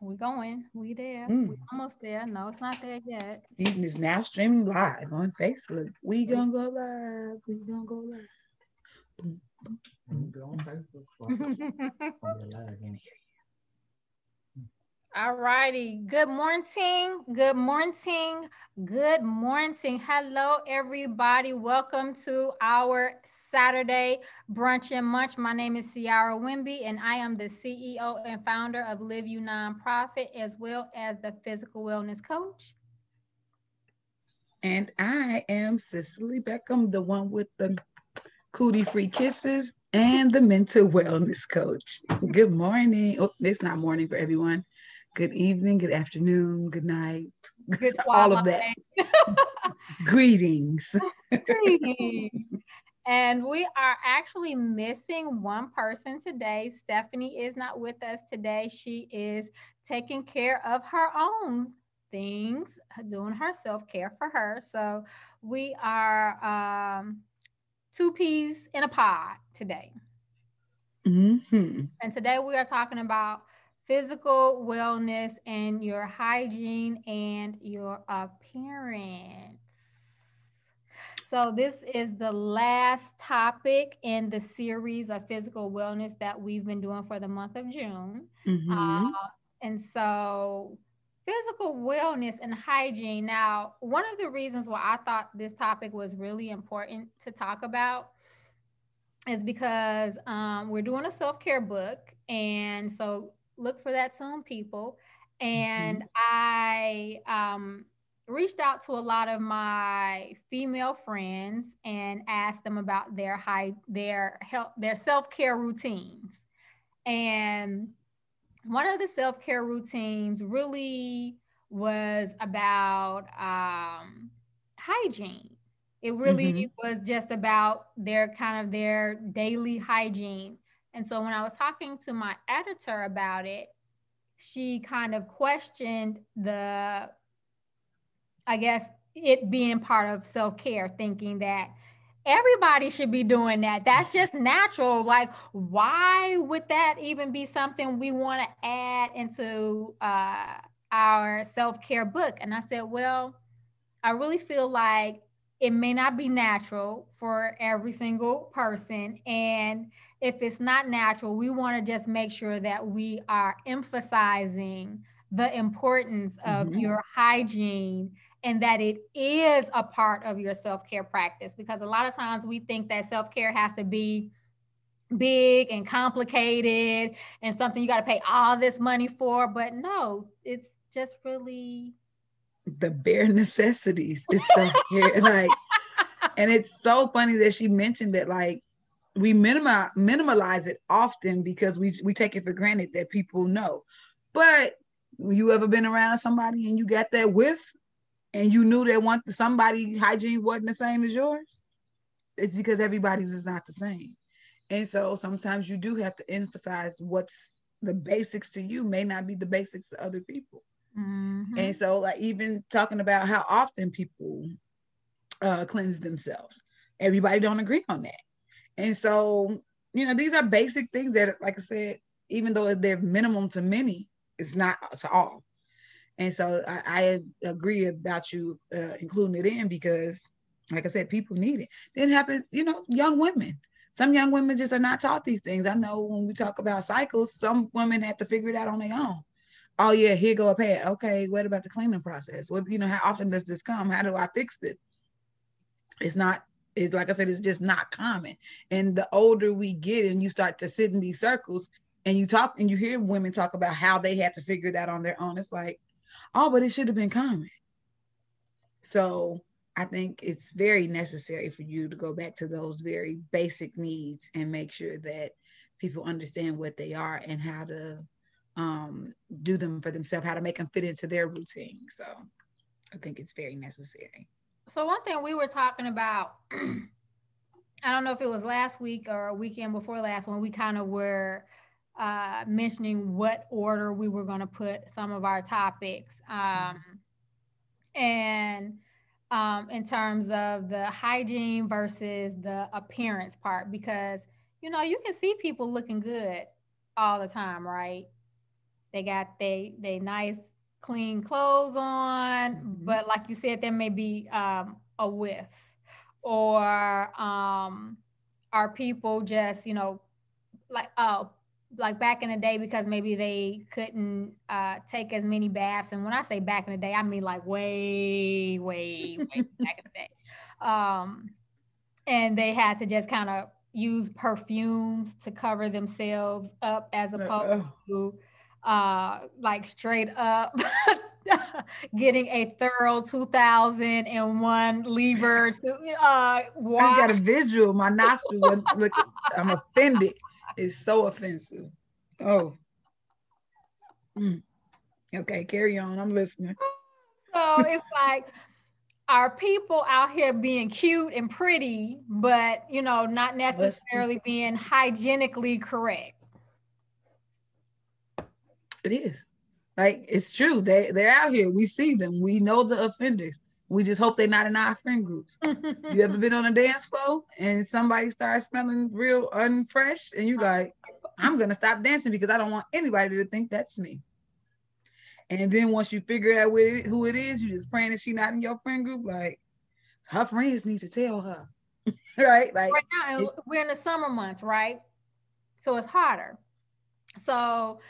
We going. We there. Mm. We almost there. No, it's not there yet. Eden is now streaming live on Facebook. We gonna go live. We gonna go live. Boom, boom, boom. Go on Facebook. All righty. Good morning. Good morning. Good morning. Hello, everybody. Welcome to our Saturday brunch and munch. My name is Ciara Wimby, and I am the CEO and founder of Live You Nonprofit, as well as the physical wellness coach. And I am Cicely Beckham, the one with the cootie free kisses and the mental wellness coach. Good morning. Oh, it's not morning for everyone. Good evening, good afternoon, good night, good all of that. Greetings. Greetings. And we are actually missing one person today. Stephanie is not with us today. She is taking care of her own things, doing her self care for her. So we are um, two peas in a pod today. Mm-hmm. And today we are talking about physical wellness and your hygiene and your appearance. So, this is the last topic in the series of physical wellness that we've been doing for the month of June. Mm-hmm. Uh, and so, physical wellness and hygiene. Now, one of the reasons why I thought this topic was really important to talk about is because um, we're doing a self care book. And so, look for that soon, people. And mm-hmm. I, um, reached out to a lot of my female friends and asked them about their high their health their self-care routines and one of the self-care routines really was about um, hygiene it really mm-hmm. was just about their kind of their daily hygiene and so when i was talking to my editor about it she kind of questioned the I guess it being part of self care, thinking that everybody should be doing that. That's just natural. Like, why would that even be something we want to add into uh, our self care book? And I said, well, I really feel like it may not be natural for every single person. And if it's not natural, we want to just make sure that we are emphasizing the importance of mm-hmm. your hygiene and that it is a part of your self-care practice because a lot of times we think that self-care has to be big and complicated and something you got to pay all this money for but no it's just really the bare necessities is self-care like and it's so funny that she mentioned that like we minimize minimalize it often because we we take it for granted that people know but you ever been around somebody and you got that whiff and you knew that one somebody hygiene wasn't the same as yours, it's because everybody's is not the same. And so sometimes you do have to emphasize what's the basics to you may not be the basics to other people. Mm-hmm. And so like even talking about how often people uh, cleanse themselves, everybody don't agree on that. And so, you know, these are basic things that, like I said, even though they're minimum to many, it's not to all. And so I, I agree about you uh, including it in because, like I said, people need it. Then happen, you know, young women. Some young women just are not taught these things. I know when we talk about cycles, some women have to figure it out on their own. Oh yeah, here go a pad. Okay, what about the cleaning process? What you know, how often does this come? How do I fix this? It's not like I said, it's just not common. And the older we get and you start to sit in these circles and you talk and you hear women talk about how they had to figure it out on their own, it's like, Oh, but it should have been common. So I think it's very necessary for you to go back to those very basic needs and make sure that people understand what they are and how to um, do them for themselves, how to make them fit into their routine. So I think it's very necessary. So one thing we were talking about, I don't know if it was last week or a weekend before last when we kind of were uh, mentioning what order we were going to put some of our topics. Um, and um, in terms of the hygiene versus the appearance part, because, you know, you can see people looking good all the time, right? they got they they nice clean clothes on, mm-hmm. but like you said, there may be um, a whiff, or um, are people just you know like oh like back in the day because maybe they couldn't uh, take as many baths. And when I say back in the day, I mean like way, way, way back in the day. Um, and they had to just kind of use perfumes to cover themselves up as opposed uh, to uh, like straight up getting a thorough 2001 lever to uh wash. I got a visual. My nostrils are look, I'm offended. It's so offensive. Oh. Mm. Okay, carry on. I'm listening. So it's like our people out here being cute and pretty, but you know, not necessarily being hygienically correct. It is. Like it's true. They they're out here. We see them. We know the offenders. We just hope they're not in our friend groups. you ever been on a dance floor and somebody starts smelling real unfresh and you like, I'm gonna stop dancing because I don't want anybody to think that's me. And then once you figure out it, who it is, you just praying that she not in your friend group. Like her friends need to tell her, right? Like right now, it, we're in the summer months, right? So it's hotter. So,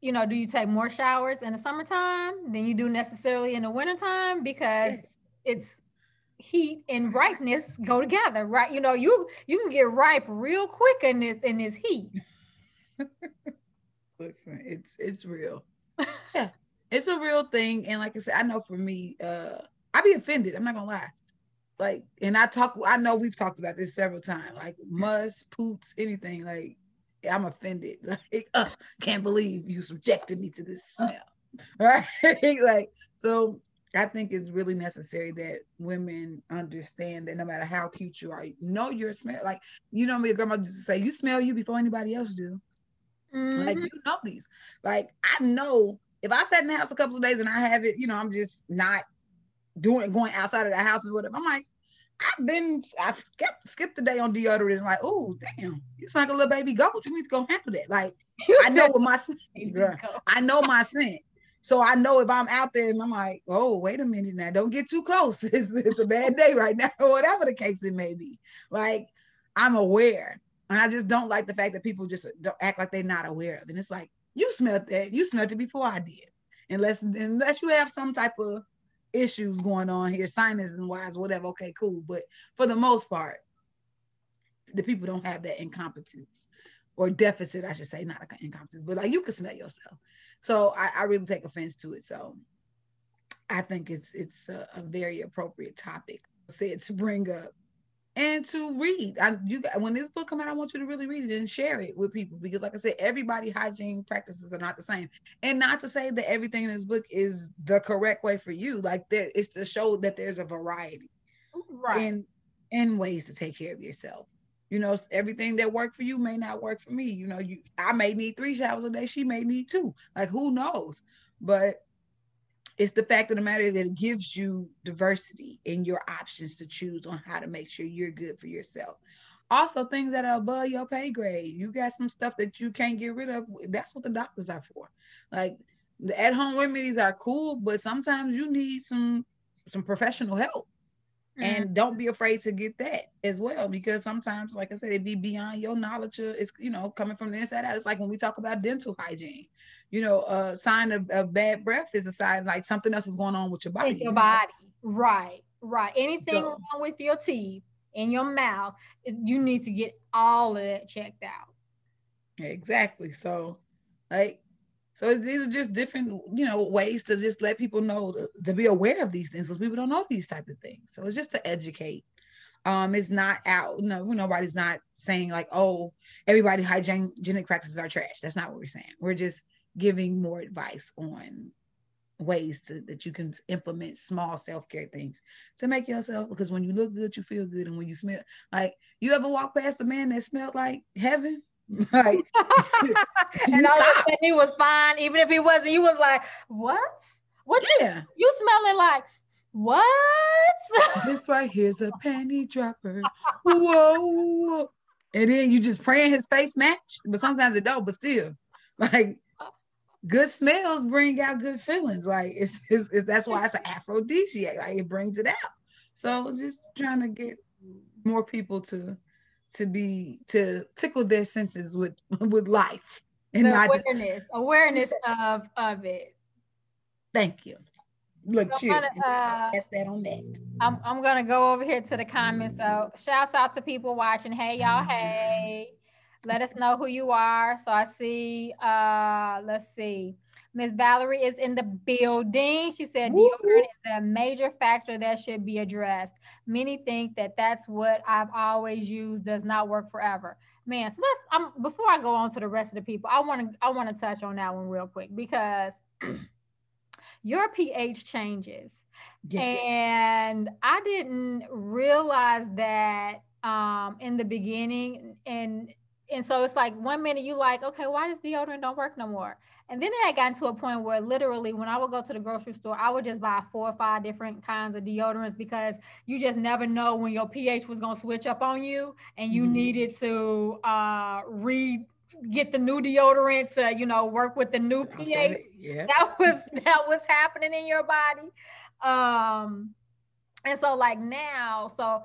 you know, do you take more showers in the summertime than you do necessarily in the wintertime because yes. it's heat and ripeness go together, right? You know, you you can get ripe real quick in this in this heat. Listen, it's it's real yeah, it's a real thing. And like I said, I know for me, uh, I be offended. I'm not gonna lie. Like, and I talk, I know we've talked about this several times, like must, poots, anything. Like, I'm offended. Like, uh, can't believe you subjected me to this smell. Right? like, so I think it's really necessary that women understand that no matter how cute you are, know your smell. Like, you know, me, your grandma used to say, you smell you before anybody else do. Mm-hmm. Like you know these. Like I know if I sat in the house a couple of days and I have it, you know, I'm just not doing going outside of the house and whatever. I'm like, I've been I've skipped skipped the day on deodorant and like, oh damn, you smell like a little baby goat. You need to go handle that. Like you I know what my scent, I know my scent. So I know if I'm out there and I'm like, oh, wait a minute now, don't get too close. It's, it's a bad day right now, or whatever the case it may be. Like I'm aware. And I just don't like the fact that people just don't act like they're not aware of. It. And it's like, you smelled that. You smelled it before I did. Unless unless you have some type of issues going on here, sinus and wise, whatever. Okay, cool. But for the most part, the people don't have that incompetence or deficit, I should say, not incompetence, but like you can smell yourself. So I, I really take offense to it. So I think it's it's a, a very appropriate topic said to bring up and to read. I, you when this book come out, I want you to really read it and share it with people because, like I said, everybody hygiene practices are not the same. And not to say that everything in this book is the correct way for you. Like there, it's to show that there's a variety, right? In in ways to take care of yourself. You know, everything that worked for you may not work for me. You know, you I may need three showers a day. She may need two. Like who knows? But it's the fact of the matter that it gives you diversity in your options to choose on how to make sure you're good for yourself. Also, things that are above your pay grade. You got some stuff that you can't get rid of. That's what the doctors are for. Like the at-home remedies are cool, but sometimes you need some some professional help. Mm-hmm. And don't be afraid to get that as well, because sometimes, like I said, it be beyond your knowledge. Of, it's you know coming from the inside out. It's like when we talk about dental hygiene you know, a sign of, of bad breath is a sign like something else is going on with your body. With your body. Right, right. Anything so, wrong with your teeth in your mouth, you need to get all of that checked out. Exactly. So, like, so these are just different, you know, ways to just let people know to, to be aware of these things because people don't know these type of things. So it's just to educate. Um, it's not out. No, nobody's not saying like, oh, everybody hygienic practices are trash. That's not what we're saying. We're just giving more advice on ways to that you can implement small self-care things to make yourself because when you look good you feel good and when you smell like you ever walk past a man that smelled like heaven like and all of a sudden he was fine even if he wasn't. You was like what? What yeah. you, you smelling like? What? This right here's a panty dropper. Whoa. And then you just praying his face match? But sometimes it don't but still. Like good smells bring out good feelings. Like it's, it's, it's that's why it's an aphrodisiac. Like it brings it out. So I was just trying to get more people to to be to tickle their senses with with life and the not awareness awareness of of it. Thank you. Look, so cheers. Uh, That's that on that. I'm, I'm gonna go over here to the comments. So shouts out to people watching. Hey y'all, hey. Let us know who you are. So I see, uh, let's see. Miss Valerie is in the building. She said deodorant is a major factor that should be addressed. Many think that that's what I've always used does not work forever. Man, so let's. Um, before I go on to the rest of the people, I want to I want to touch on that one real quick because your pH changes, yes. and I didn't realize that um, in the beginning and and so it's like one minute you like, okay, why does deodorant don't work no more? And then I got to a point where literally when I would go to the grocery store, I would just buy four or five different kinds of deodorants because you just never know when your pH was gonna switch up on you and you mm-hmm. needed to uh re get the new deodorant to, you know, work with the new pH. Yeah. That was that was happening in your body. Um and so like now, so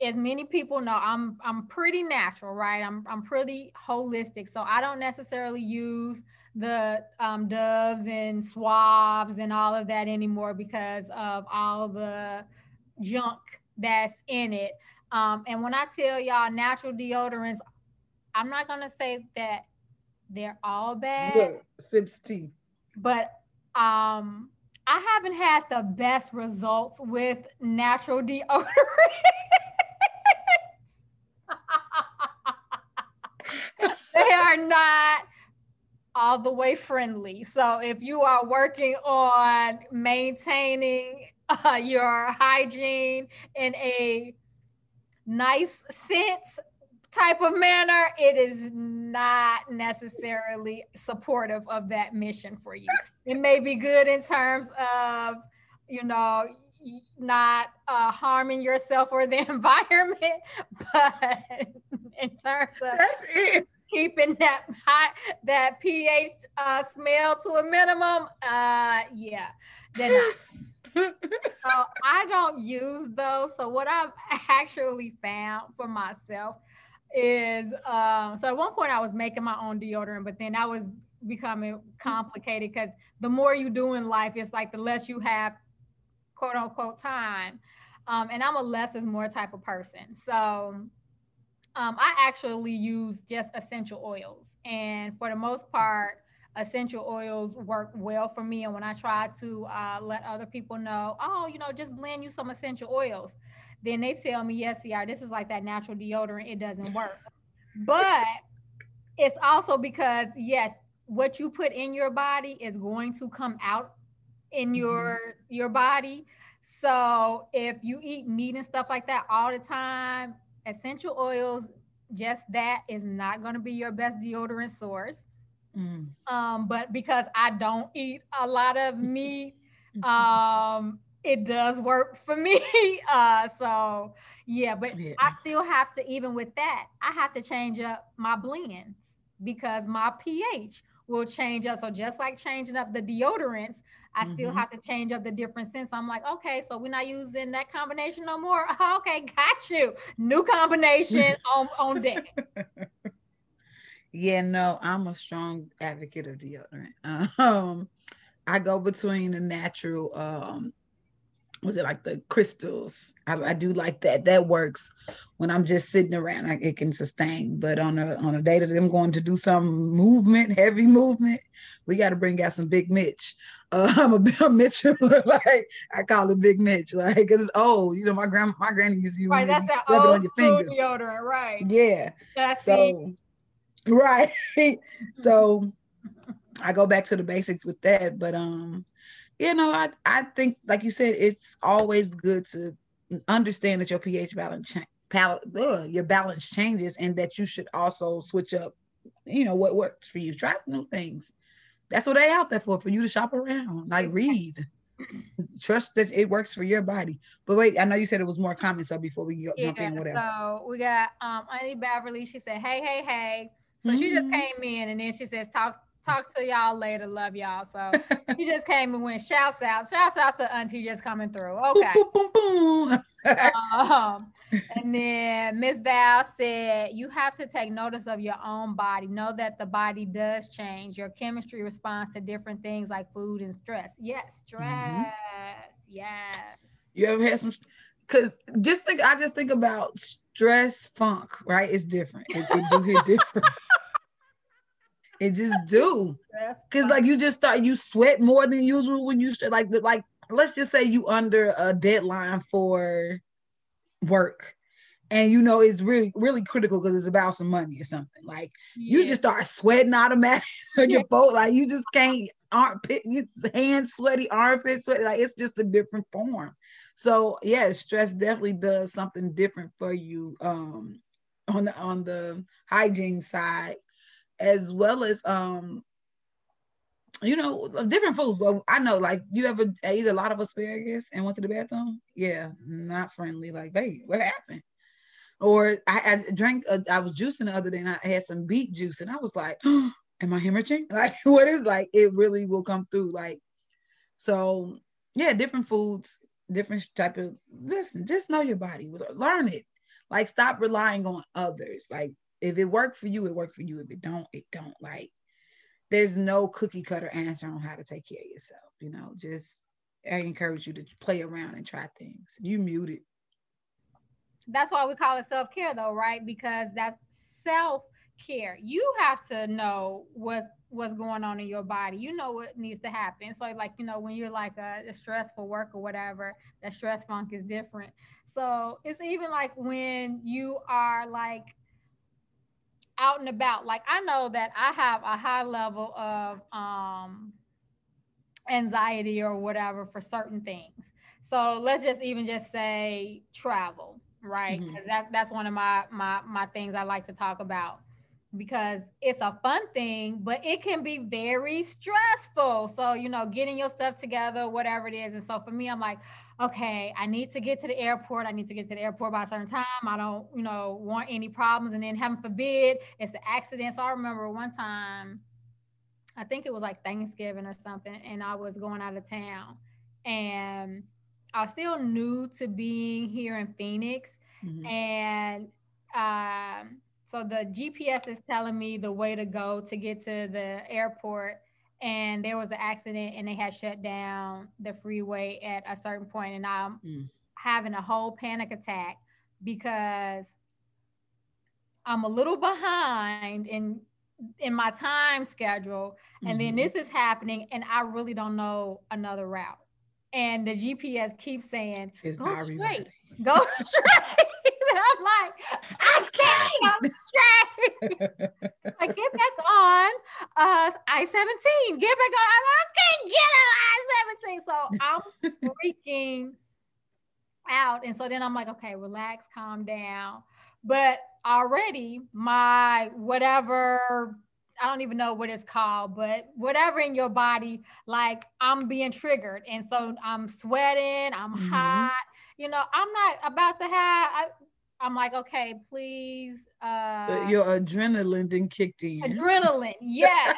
as many people know, I'm I'm pretty natural, right? I'm I'm pretty holistic. So I don't necessarily use the um, doves and suaves and all of that anymore because of all the junk that's in it. Um, and when I tell y'all natural deodorants, I'm not gonna say that they're all bad. Yeah, sips tea. But um, I haven't had the best results with natural deodorant. they are not all the way friendly. So if you are working on maintaining uh, your hygiene in a nice sense type of manner, it is not necessarily supportive of that mission for you. It may be good in terms of, you know, not uh, harming yourself or the environment, but in terms of keeping that high, that pH uh, smell to a minimum, uh, yeah, then so I don't use those. So what I've actually found for myself is, um, so at one point I was making my own deodorant, but then I was becoming complicated because the more you do in life, it's like the less you have quote unquote time. Um, and I'm a less is more type of person. So um, I actually use just essential oils. And for the most part, essential oils work well for me. And when I try to uh, let other people know, oh, you know, just blend you some essential oils, then they tell me, yes, CR, this is like that natural deodorant. It doesn't work. but it's also because, yes, what you put in your body is going to come out in mm-hmm. your mm-hmm. your body. So if you eat meat and stuff like that all the time, essential oils, just that is not going to be your best deodorant source. Mm. Um, but because I don't eat a lot of meat, um, it does work for me. Uh, so yeah, but yeah. I still have to, even with that, I have to change up my blend because my pH will change up. So just like changing up the deodorants, I mm-hmm. still have to change up the different scents. I'm like, okay, so we're not using that combination no more. okay, got you. New combination on, on deck. Yeah, no, I'm a strong advocate of deodorant. Um, I go between the natural um was it like the crystals? I, I, do like that. That works when I'm just sitting around. I, it can sustain. But on a on a day that I'm going to do some movement, heavy movement, we got to bring out some Big Mitch. Uh, I'm a big Mitchum, like I call it Big Mitch, like it's old. You know, my grandma, my granny used to use right. That's that old on your finger. deodorant, right? Yeah. That's so right. so I go back to the basics with that, but um you know, I I think like you said, it's always good to understand that your pH balance cha- palette, ugh, your balance changes, and that you should also switch up. You know what works for you. Try new things. That's what they out there for, for you to shop around, like read. Trust that it works for your body. But wait, I know you said it was more common. So before we go, jump in, what else? So we got um Auntie Beverly. She said, "Hey, hey, hey." So mm-hmm. she just mm-hmm. came in, and then she says, "Talk talk to y'all later. Love y'all. So he just came and went shouts out. Shouts out to Auntie just coming through. Okay. Boom, boom, boom, um, and then Miss Val said, You have to take notice of your own body. Know that the body does change. Your chemistry responds to different things like food and stress. Yes, stress. Mm-hmm. Yeah. You ever had some because just think I just think about stress funk, right? It's different. It, it do hit different. it just do. Cause like you just start you sweat more than usual when you like like let's just say you under a deadline for work. And you know it's really really critical because it's about some money or something. Like yeah. you just start sweating automatically on your boat. Like you just can't armpit you hand sweaty armpit sweaty. Like it's just a different form. So yeah stress definitely does something different for you um on the on the hygiene side as well as um you know, different foods. I know, like, you ever ate a lot of asparagus and went to the bathroom? Yeah, not friendly. Like, hey, what happened? Or I, I drank, uh, I was juicing the other day and I had some beet juice and I was like, oh, am I hemorrhaging? Like, what is like, it really will come through. Like, so yeah, different foods, different type of, listen, just know your body, learn it. Like, stop relying on others. Like, if it worked for you, it worked for you. If it don't, it don't. Like, there's no cookie cutter answer on how to take care of yourself. You know, just I encourage you to play around and try things. You muted. That's why we call it self care, though, right? Because that's self care. You have to know what what's going on in your body. You know what needs to happen. So, like you know, when you're like a, a stressful work or whatever, that stress funk is different. So it's even like when you are like out and about like i know that i have a high level of um anxiety or whatever for certain things so let's just even just say travel right mm-hmm. that's that's one of my my my things i like to talk about because it's a fun thing, but it can be very stressful. So, you know, getting your stuff together, whatever it is. And so for me, I'm like, okay, I need to get to the airport. I need to get to the airport by a certain time. I don't, you know, want any problems. And then heaven forbid, it's an accident. So I remember one time, I think it was like Thanksgiving or something, and I was going out of town. And I was still new to being here in Phoenix. Mm-hmm. And um so the GPS is telling me the way to go to get to the airport. And there was an accident and they had shut down the freeway at a certain point, And I'm mm. having a whole panic attack because I'm a little behind in in my time schedule. And mm-hmm. then this is happening and I really don't know another route. And the GPS keeps saying, it's go straight, go straight. and I'm like, I can't, I'm like, get back on uh, I 17, get back on. I can't get on I 17. So I'm freaking out. And so then I'm like, okay, relax, calm down. But already my whatever I don't even know what it's called, but whatever in your body, like I'm being triggered. And so I'm sweating, I'm mm-hmm. hot. You know, I'm not about to have, I, I'm like, okay, please. Uh, Your adrenaline then kicked in. Adrenaline, yeah.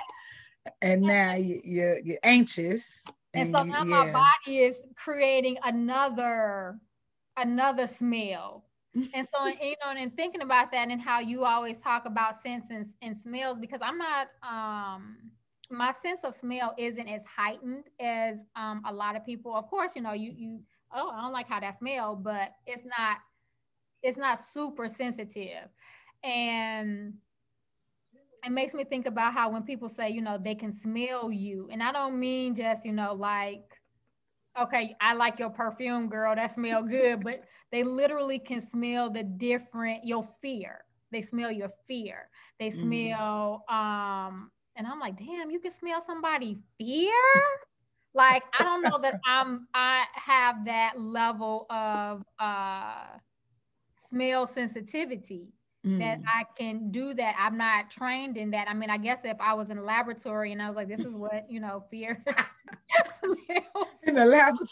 and now you're, you're anxious. And, and so now yeah. my body is creating another another smell. and so you know, and thinking about that and how you always talk about scents and, and smells, because I'm not um my sense of smell isn't as heightened as um a lot of people. Of course, you know, you you oh, I don't like how that smell, but it's not it's not super sensitive. And it makes me think about how when people say, you know, they can smell you. And I don't mean just, you know, like, okay, I like your perfume, girl, that smell good, but they literally can smell the different, your fear. They smell your fear. They mm. smell, mm. um, and I'm like, damn, you can smell somebody fear? like, I don't know that I'm I have that level of uh smell sensitivity mm. that I can do that. I'm not trained in that. I mean, I guess if I was in a laboratory and I was like, this is what, you know, fear. In a laboratory.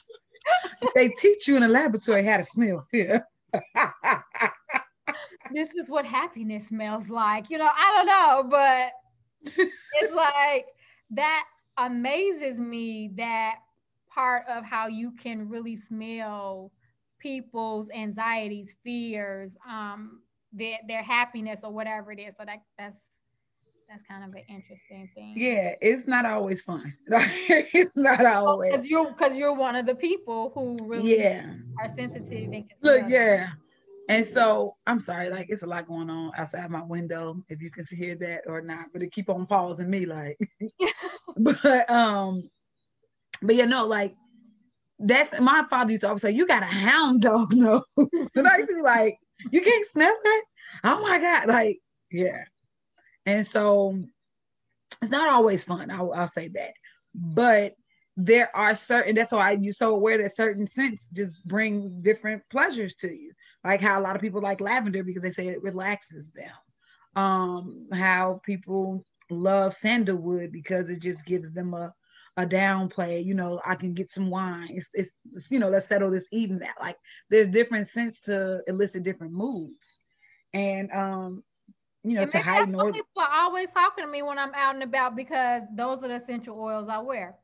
they teach you in a laboratory how to smell fear. this is what happiness smells like. You know, I don't know, but it's like that amazes me that part of how you can really smell people's anxieties, fears, um, their their happiness or whatever it is. So that that's that's kind of an interesting thing. Yeah, it's not always fun. it's not always because you're because you're one of the people who really yeah are sensitive and look yeah. And so I'm sorry, like it's a lot going on outside my window, if you can hear that or not, but it keep on pausing me like but um but you know, like that's my father used to always say, You got a hound dog nose. and I used to be like, You can't smell that? Oh my God. Like, yeah. And so it's not always fun. I'll, I'll say that. But there are certain, that's why you're so aware that certain scents just bring different pleasures to you. Like how a lot of people like lavender because they say it relaxes them. Um, how people love sandalwood because it just gives them a a downplay. You know, I can get some wine. It's, it's, it's you know, let's settle this evening. That like there's different scents to elicit different moods, and um, you know, and to heighten or people are always talking to me when I'm out and about because those are the essential oils I wear.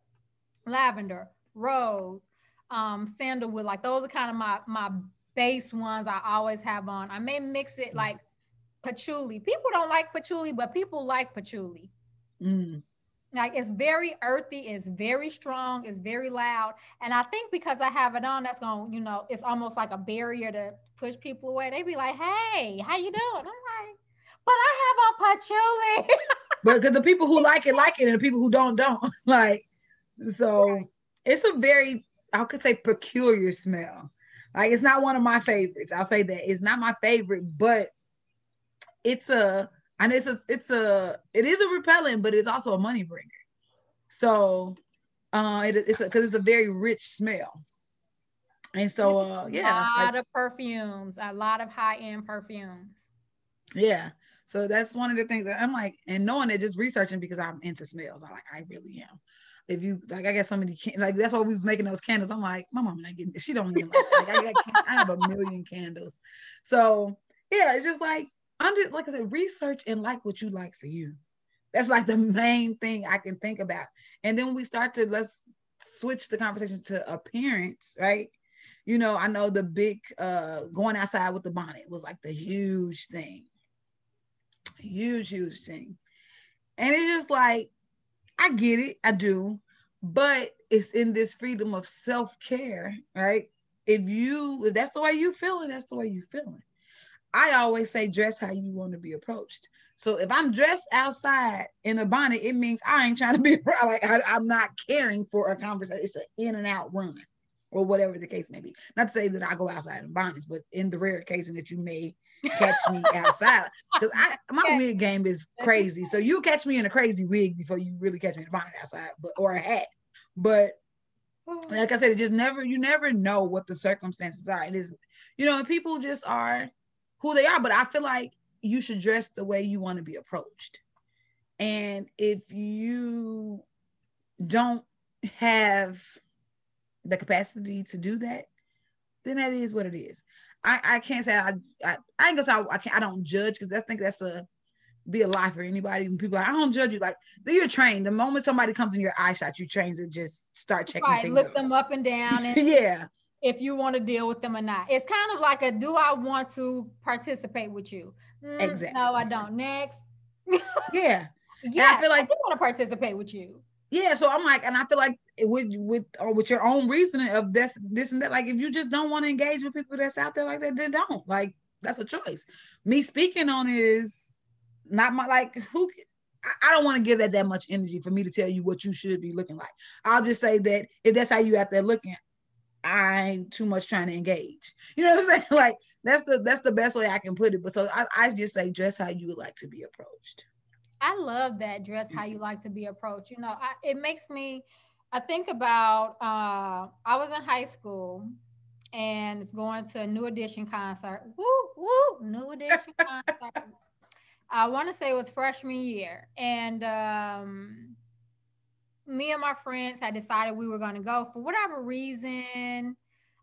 Lavender, rose, um, sandalwood, like those are kind of my my base ones I always have on. I may mix it like patchouli. People don't like patchouli, but people like patchouli. Mm. Like it's very earthy, it's very strong, it's very loud. And I think because I have it on, that's going, to you know, it's almost like a barrier to push people away. They be like, hey, how you doing? I'm like, but I have on patchouli. but because the people who like it like it, and the people who don't don't like. So right. it's a very I could say peculiar smell. Like it's not one of my favorites. I'll say that it's not my favorite, but it's a and it's a it's a it is a repellent, but it's also a money bringer. So uh it, it's because it's a very rich smell. And so uh yeah. A lot like, of perfumes, a lot of high-end perfumes. Yeah. So that's one of the things that I'm like, and knowing it, just researching because I'm into smells. I like, I really am. If you like, I got so many like that's why we was making those candles. I'm like, my mom not getting. It, she don't even like. like I got. I have a million candles. So yeah, it's just like I'm just like I said, research and like what you like for you. That's like the main thing I can think about. And then we start to let's switch the conversation to appearance, right? You know, I know the big uh going outside with the bonnet was like the huge thing huge, huge thing. And it's just like, I get it, I do, but it's in this freedom of self-care, right? If you, if that's the way you feeling, that's the way you feeling. I always say dress how you want to be approached. So if I'm dressed outside in a bonnet, it means I ain't trying to be like I, am not caring for a conversation. It's an in and out run, or whatever the case may be. Not to say that I go outside in bonnets, but in the rare occasion that you may catch me outside because I my wig game is crazy. So you catch me in a crazy wig before you really catch me in a bonnet outside, but or a hat. But oh. like I said, it just never you never know what the circumstances are. It is, you know, people just are who they are. But I feel like you should dress the way you want to be approached. And if you don't have the capacity to do that, then that is what it is. I, I can't say I, I, I ain't gonna say I, I can't I don't judge because I think that's a be a lie for anybody. When people like, I don't judge you. Like you're trained. The moment somebody comes in your eye shot, you train to just start checking right, things. Look up. them up and down. And yeah. If you want to deal with them or not, it's kind of like a do I want to participate with you? Mm, exactly. No, I don't. Next. yeah. Yeah. I feel like I want to participate with you yeah so i'm like and i feel like with with or with your own reasoning of this this and that like if you just don't want to engage with people that's out there like that then don't like that's a choice me speaking on it is not my like who I don't want to give that that much energy for me to tell you what you should be looking like. I'll just say that if that's how you out there looking, I'm too much trying to engage. You know what I'm saying? Like that's the that's the best way I can put it. But so I, I just say just how you would like to be approached. I love that dress how you like to be approached. You know, I, it makes me. I think about. Uh, I was in high school, and it's going to a New Edition concert. Woo woo! New Edition concert. I want to say it was freshman year, and um, me and my friends had decided we were going to go for whatever reason.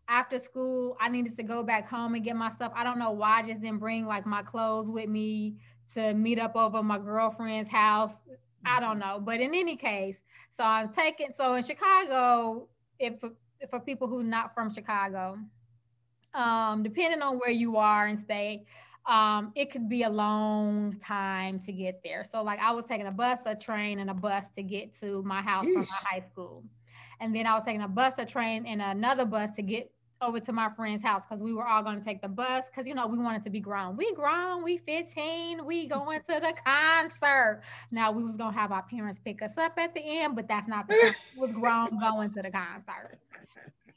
After school, I needed to go back home and get my stuff. I don't know why I just didn't bring like my clothes with me to meet up over my girlfriend's house I don't know. But in any case, so I'm taking so in Chicago, if for people who not from Chicago, um, depending on where you are and stay, um, it could be a long time to get there. So like I was taking a bus, a train, and a bus to get to my house Yeesh. from my high school. And then I was taking a bus, a train, and another bus to get over to my friend's house because we were all going to take the bus because you know we wanted to be grown. We grown, we 15, we going to the concert. Now we was gonna have our parents pick us up at the end, but that's not the was grown going to the concert.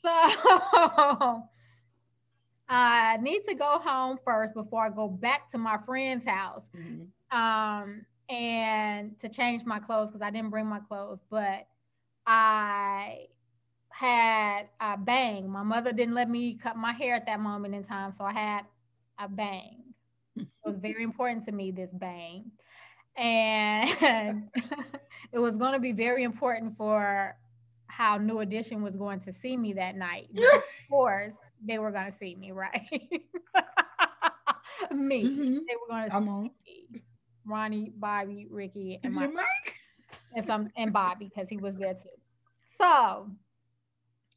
So I need to go home first before I go back to my friend's house. Mm-hmm. Um, and to change my clothes because I didn't bring my clothes, but I had a bang. My mother didn't let me cut my hair at that moment in time, so I had a bang. It was very important to me, this bang. And it was going to be very important for how New Edition was going to see me that night. of course, they were going to see me, right? me. Mm-hmm. They were going to see on. me. Ronnie, Bobby, Ricky, and my Mike. And some and Bobby because he was there too. So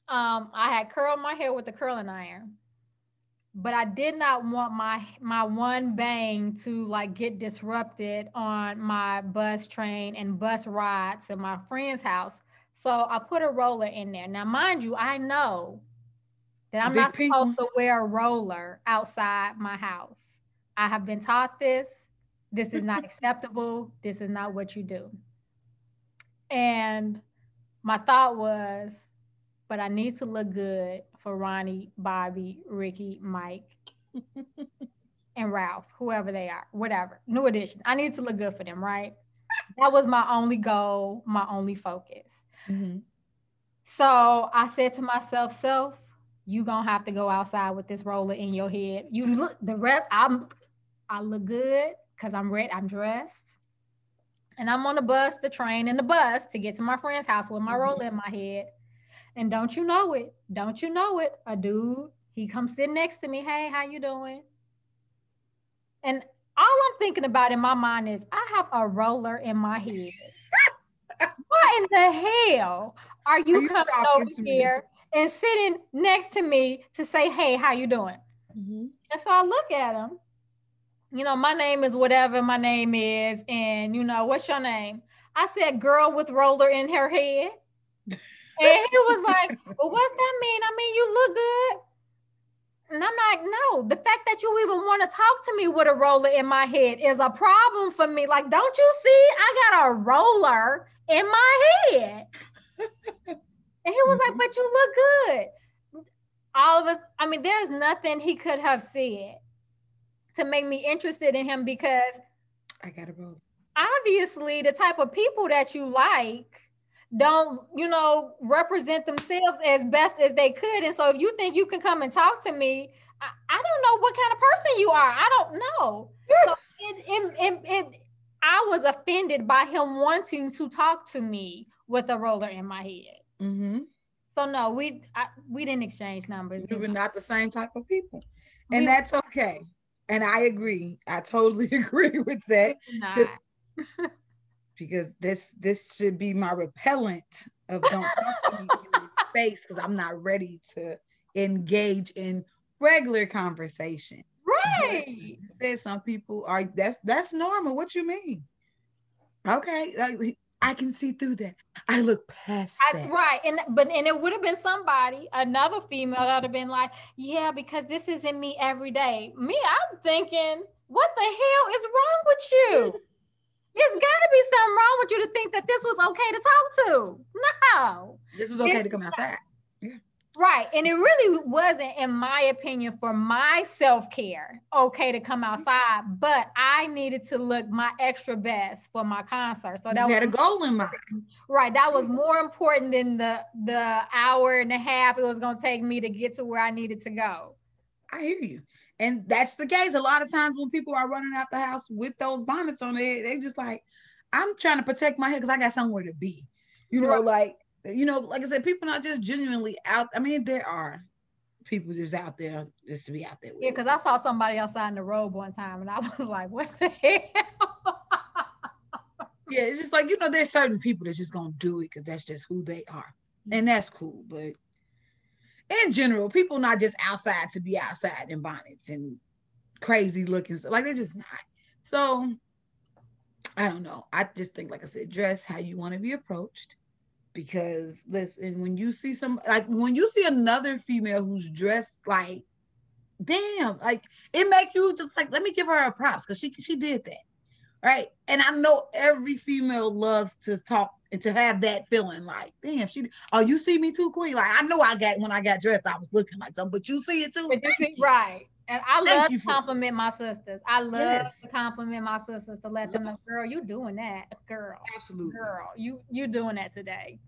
um, I had curled my hair with a curling iron, but I did not want my my one bang to like get disrupted on my bus, train, and bus ride to my friend's house. So I put a roller in there. Now, mind you, I know that I'm Big not supposed to wear a roller outside my house. I have been taught this. This is not acceptable. This is not what you do. And my thought was, but I need to look good for Ronnie, Bobby, Ricky, Mike, and Ralph, whoever they are, whatever. New edition. I need to look good for them, right? That was my only goal, my only focus. Mm-hmm. So I said to myself, self, you gonna have to go outside with this roller in your head. You look the rest, I'm I look good because I'm ready, I'm dressed. And I'm on the bus, the train, and the bus to get to my friend's house with my mm-hmm. roller in my head. And don't you know it? Don't you know it? A dude, he comes sit next to me. Hey, how you doing? And all I'm thinking about in my mind is I have a roller in my head. what in the hell are you, are you coming over here me? And sitting next to me to say, hey, how you doing? Mm-hmm. And so I look at him. You know, my name is whatever my name is. And, you know, what's your name? I said, girl with roller in her head. And he was like, Well, what's that mean? I mean, you look good. And I'm like, no, the fact that you even want to talk to me with a roller in my head is a problem for me. Like, don't you see? I got a roller in my head. and he was like, mm-hmm. but you look good. All of us, I mean, there's nothing he could have said to make me interested in him because I got a roller. Obviously, the type of people that you like don't you know represent themselves as best as they could. And so if you think you can come and talk to me i, I don't know what kind of person you are. I don't know. So it, it, it, it, i was offended by him wanting to talk to me with a roller in my head mm-hmm. so no we I, we didn't exchange numbers we were not the same type of people and we, that's okay and i agree i totally agree with that because this this should be my repellent of don't talk to me in space because I'm not ready to engage in regular conversation. Right. You said some people are that's that's normal. What you mean? Okay, like, I can see through that. I look past I, that. Right. And but and it would have been somebody, another female that would have been like, yeah, because this isn't me every day. Me, I'm thinking, what the hell is wrong with you? There's got to be something wrong with you to think that this was okay to talk to. No. This is okay to come outside. Right. And it really wasn't, in my opinion, for my self care, okay to come mm-hmm. outside. But I needed to look my extra best for my concert. So that you had a goal in mind. Right. That was more important than the the hour and a half it was going to take me to get to where I needed to go. I hear you. And that's the case. A lot of times when people are running out the house with those bonnets on it, they just like, I'm trying to protect my head because I got somewhere to be. You know, right. like, you know, like I said, people not just genuinely out. I mean, there are people just out there just to be out there. yeah, because I saw somebody outside in the road one time and I was like, what the hell? yeah, it's just like you know, there's certain people that's just gonna do it because that's just who they are, and that's cool. But in general, people not just outside to be outside in bonnets and crazy looking stuff. like they're just not. So I don't know. I just think, like I said, dress how you want to be approached. Because listen, when you see some like when you see another female who's dressed like damn, like it make you just like let me give her a props because she she did that right? And I know every female loves to talk and to have that feeling like, damn, she oh, you see me too, Queen. Like I know I got when I got dressed, I was looking like something, but you see it too. Right. And I love to compliment my sisters. I love yes. to compliment my sisters to let them know, girl, you doing that, girl. Absolutely. Girl, you you doing that today.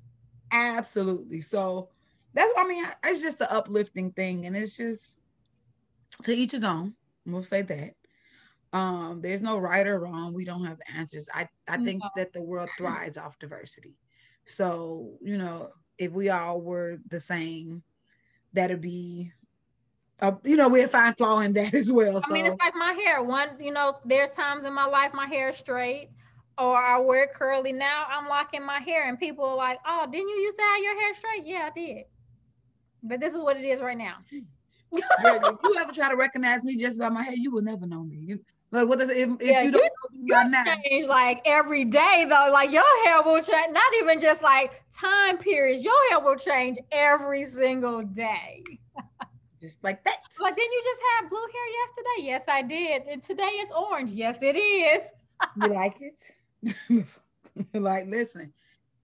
Absolutely. So that's I mean, it's just an uplifting thing, and it's just to each his own. We'll say that um there's no right or wrong we don't have the answers i i think no. that the world thrives off diversity so you know if we all were the same that'd be uh, you know we'd find flaw in that as well i so. mean it's like my hair one you know there's times in my life my hair is straight or I wear curly now I'm locking my hair and people are like oh didn't you used to have your hair straight yeah I did but this is what it is right now you ever try to recognize me just by my hair, you will never know me. You, like what it? If, if yeah, you don't you, you now, change like every day though. Like your hair will change, not even just like time periods. Your hair will change every single day. just like that. Like didn't you just have blue hair yesterday? Yes, I did. And today is orange. Yes, it is. you like it? like, listen,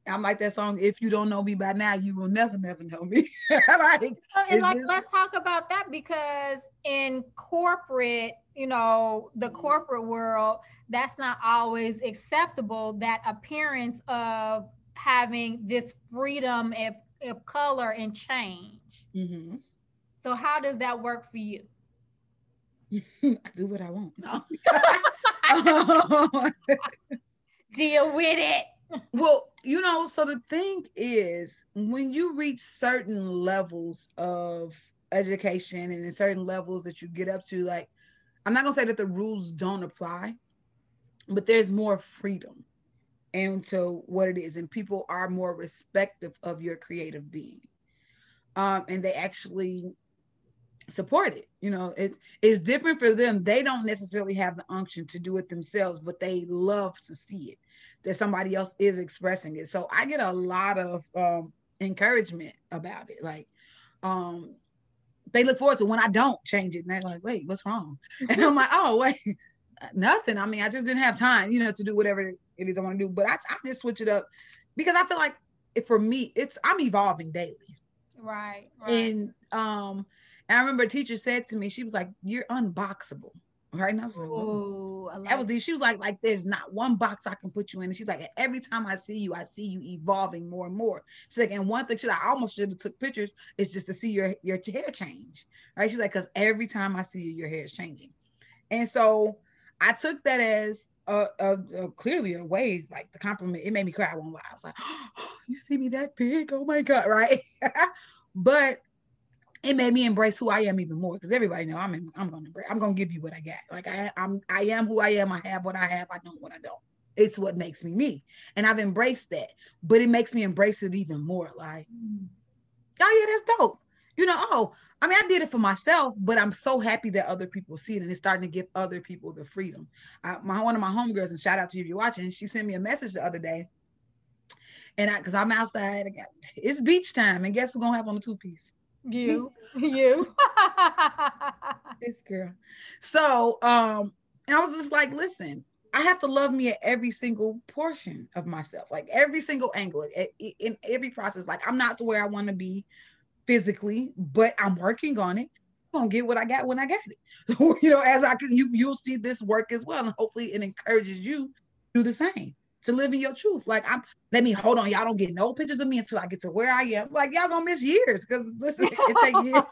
I'm like that song. If you don't know me by now, you will never, never know me. like, and like, just... let's talk about that because in corporate, you know, the mm-hmm. corporate world, that's not always acceptable. That appearance of having this freedom of, of color and change. Mm-hmm. So, how does that work for you? I do what I want. No. Deal with it well, you know, so the thing is, when you reach certain levels of education and in certain levels that you get up to, like, I'm not gonna say that the rules don't apply, but there's more freedom into what it is, and people are more respective of your creative being. Um, and they actually support it. You know, it is different for them. They don't necessarily have the unction to do it themselves, but they love to see it that somebody else is expressing it. So I get a lot of um, encouragement about it. Like, um, they look forward to when I don't change it, and they're like, "Wait, what's wrong?" And I'm like, "Oh, wait, nothing. I mean, I just didn't have time, you know, to do whatever it is I want to do. But I, I just switch it up because I feel like for me, it's I'm evolving daily. Right. right. And um, and I remember a teacher said to me, she was like, "You're unboxable." Right. And I was like, Ooh, like that was deep. She was like, like, there's not one box I can put you in. And she's like, every time I see you, I see you evolving more and more. She's like, and one thing she like, I almost should have took pictures is just to see your, your hair change. Right. She's like, because every time I see you, your hair is changing. And so I took that as a, a, a, clearly a way, like the compliment. It made me cry. I won't lie. I was like, oh, you see me that big? Oh my God. Right. but it made me embrace who I am even more because everybody know I'm in, I'm gonna I'm gonna give you what I got. Like I I'm I am who I am. I have what I have. I know what I don't. It's what makes me me, and I've embraced that. But it makes me embrace it even more. Like, oh yeah, that's dope. You know, oh, I mean, I did it for myself, but I'm so happy that other people see it, and it's starting to give other people the freedom. I, my one of my homegirls, and shout out to you if you're watching, she sent me a message the other day, and I, because I'm outside, it's beach time, and guess who's gonna have on the two piece? You, you. this girl. So, um, I was just like, listen, I have to love me at every single portion of myself, like every single angle, in every process. Like, I'm not to where I want to be physically, but I'm working on it. I'm gonna get what I got when I got it. you know, as I can, you you'll see this work as well, and hopefully it encourages you to do the same to live in your truth. Like I'm let me hold on. Y'all don't get no pictures of me until I get to where I am. Like y'all gonna miss years because listen, it takes years,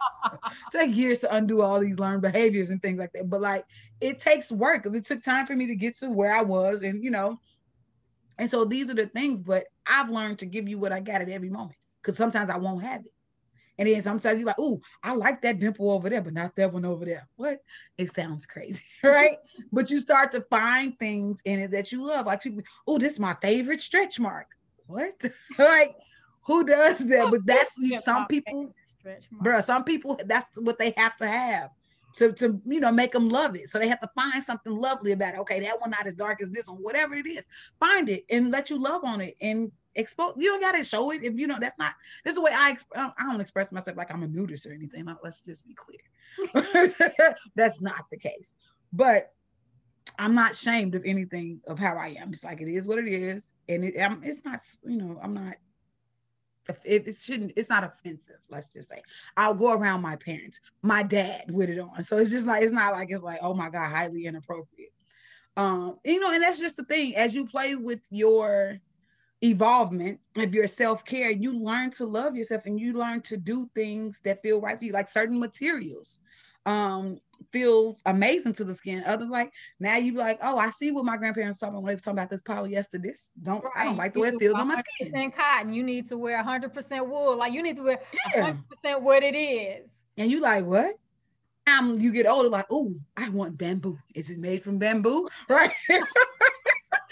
take years to undo all these learned behaviors and things like that. But like it takes work because it took time for me to get to where I was, and you know, and so these are the things. But I've learned to give you what I got at every moment because sometimes I won't have it. And then sometimes you're like, "Ooh, I like that dimple over there, but not that one over there." What? It sounds crazy, right? but you start to find things in it that you love. Like people, "Oh, this is my favorite stretch mark." What? like, who does that? But that's some people, bro. Some people, that's what they have to have to, to you know make them love it. So they have to find something lovely about it. Okay, that one not as dark as this one, whatever it is. Find it and let you love on it and expose. You don't gotta show it if you know that's not. This is the way I exp- I don't express myself like I'm a nudist or anything. let's just be clear. that's not the case. But I'm not ashamed of anything of how I am. It's like it is what it is, and it, it's not. You know, I'm not it, it shouldn't it's not offensive let's just say i'll go around my parents my dad with it on so it's just like it's not like it's like oh my god highly inappropriate um you know and that's just the thing as you play with your evolvement of your self-care you learn to love yourself and you learn to do things that feel right for you like certain materials um feel amazing to the skin. Other like now you be like, oh, I see what my grandparents talking about. talking about this polyester. This don't right. I don't like the way it feels on my skin. Cotton. You need to wear 100% wool. Like you need to wear yeah. 100% what it is. And you like what? Um, you get older, like, oh, I want bamboo. Is it made from bamboo? Right.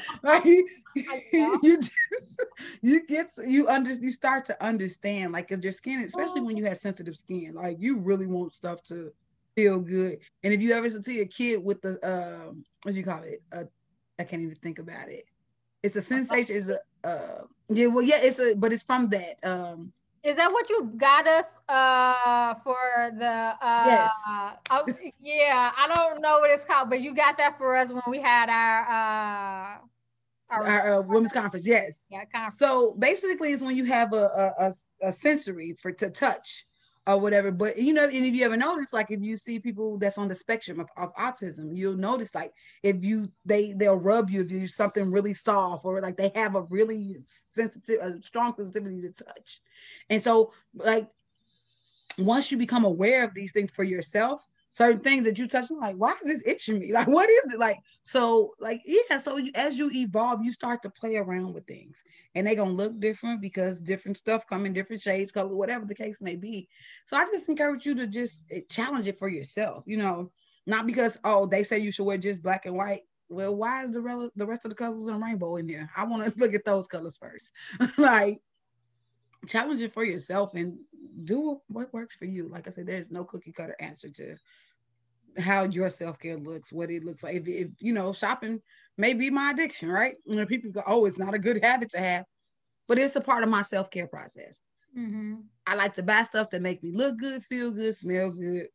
like you just you get you under you start to understand like if your skin, especially when you have sensitive skin, like you really want stuff to feel good. And if you ever see a kid with the um, what do you call it? Uh, I can't even think about it. It's a sensation. Is a uh, yeah, well, yeah, it's a but it's from that. Um, is that what you got us uh for the uh yes. Uh, yeah, I don't know what it's called, but you got that for us when we had our uh our, our uh, women's conference, yes. Yeah, conference. So basically, it's when you have a, a, a, a sensory for to touch, or whatever. But you know, and if you ever notice, like if you see people that's on the spectrum of, of autism, you'll notice like if you they they'll rub you if you something really soft or like they have a really sensitive, a strong sensitivity to touch. And so like once you become aware of these things for yourself, certain things that you touch, I'm like, why is this itching me? Like, what is it? Like, so, like, yeah. So you, as you evolve, you start to play around with things, and they're gonna look different because different stuff come in different shades, color, whatever the case may be. So I just encourage you to just eh, challenge it for yourself. You know, not because oh they say you should wear just black and white. Well, why is the rel- the rest of the colors in rainbow in there? I want to look at those colors first. like, challenge it for yourself and do what works for you. Like I said, there's no cookie cutter answer to how your self care looks, what it looks like. If, if, you know, shopping may be my addiction, right? And people go, "Oh, it's not a good habit to have," but it's a part of my self care process. Mm-hmm. I like to buy stuff that make me look good, feel good, smell good.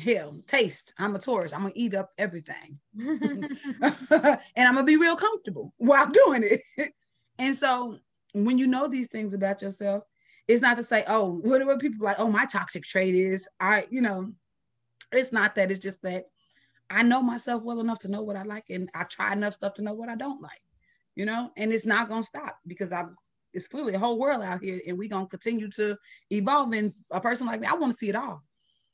Hell, taste. I'm a tourist. I'm gonna eat up everything, and I'm gonna be real comfortable while doing it. and so, when you know these things about yourself, it's not to say, oh, what are people like, oh, my toxic trait is I, you know, it's not that, it's just that I know myself well enough to know what I like and I try enough stuff to know what I don't like, you know, and it's not gonna stop because I'm it's clearly a whole world out here and we're gonna continue to evolve. And a person like me, I want to see it all.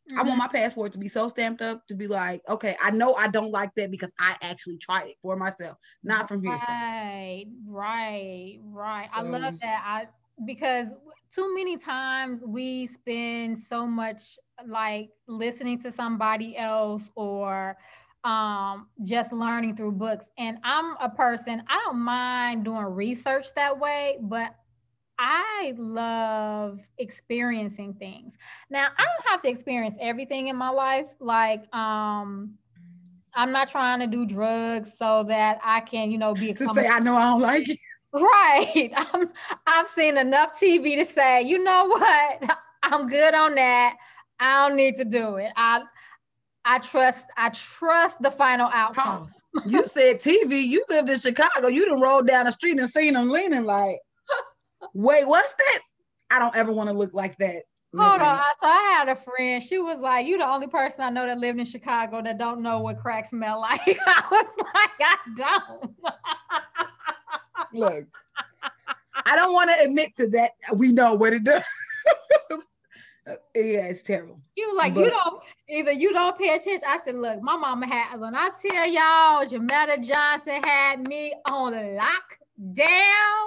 Mm-hmm. I want mm-hmm. my passport to be so stamped up to be like, okay, I know I don't like that because I actually tried it for myself, not from hearsay. Right, right, right. So, I love that. I because too many times we spend so much like listening to somebody else or um, just learning through books. And I'm a person, I don't mind doing research that way, but I love experiencing things. Now, I don't have to experience everything in my life. Like, um, I'm not trying to do drugs so that I can, you know, be to say I know I don't like it. Right. I'm, I've seen enough TV to say, you know what? I'm good on that. I don't need to do it. I I trust I trust the final outcome. you said TV. You lived in Chicago. You done rolled down the street and seen them leaning like, wait, what's that? I don't ever want to look like that. Hold on. I, so I had a friend. She was like, "You the only person I know that lived in Chicago that don't know what crack smell like." I was like, "I don't." Look, I don't want to admit to that. We know what it does. yeah, it's terrible. You were like but, you don't either you don't pay attention. I said, look, my mama had when I tell y'all Jametta Johnson had me on lock down.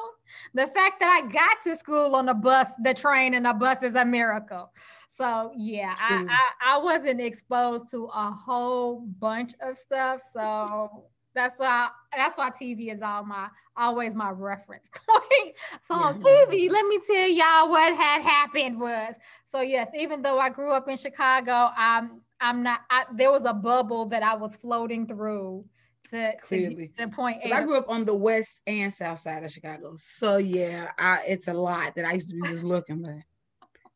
The fact that I got to school on the bus, the train, and the bus is a miracle. So yeah, I, I, I wasn't exposed to a whole bunch of stuff. So that's why that's why TV is all my always my reference point. so yeah. on TV, let me tell y'all what had happened was. So yes, even though I grew up in Chicago, I'm I'm not I, there was a bubble that I was floating through to, clearly to the point. I grew up on the west and south side of Chicago. So yeah, I, it's a lot that I used to be just looking like,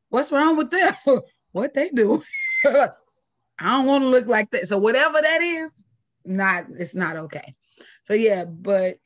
what's wrong with them? what they do? I don't want to look like that. So whatever that is, not it's not okay. So yeah, but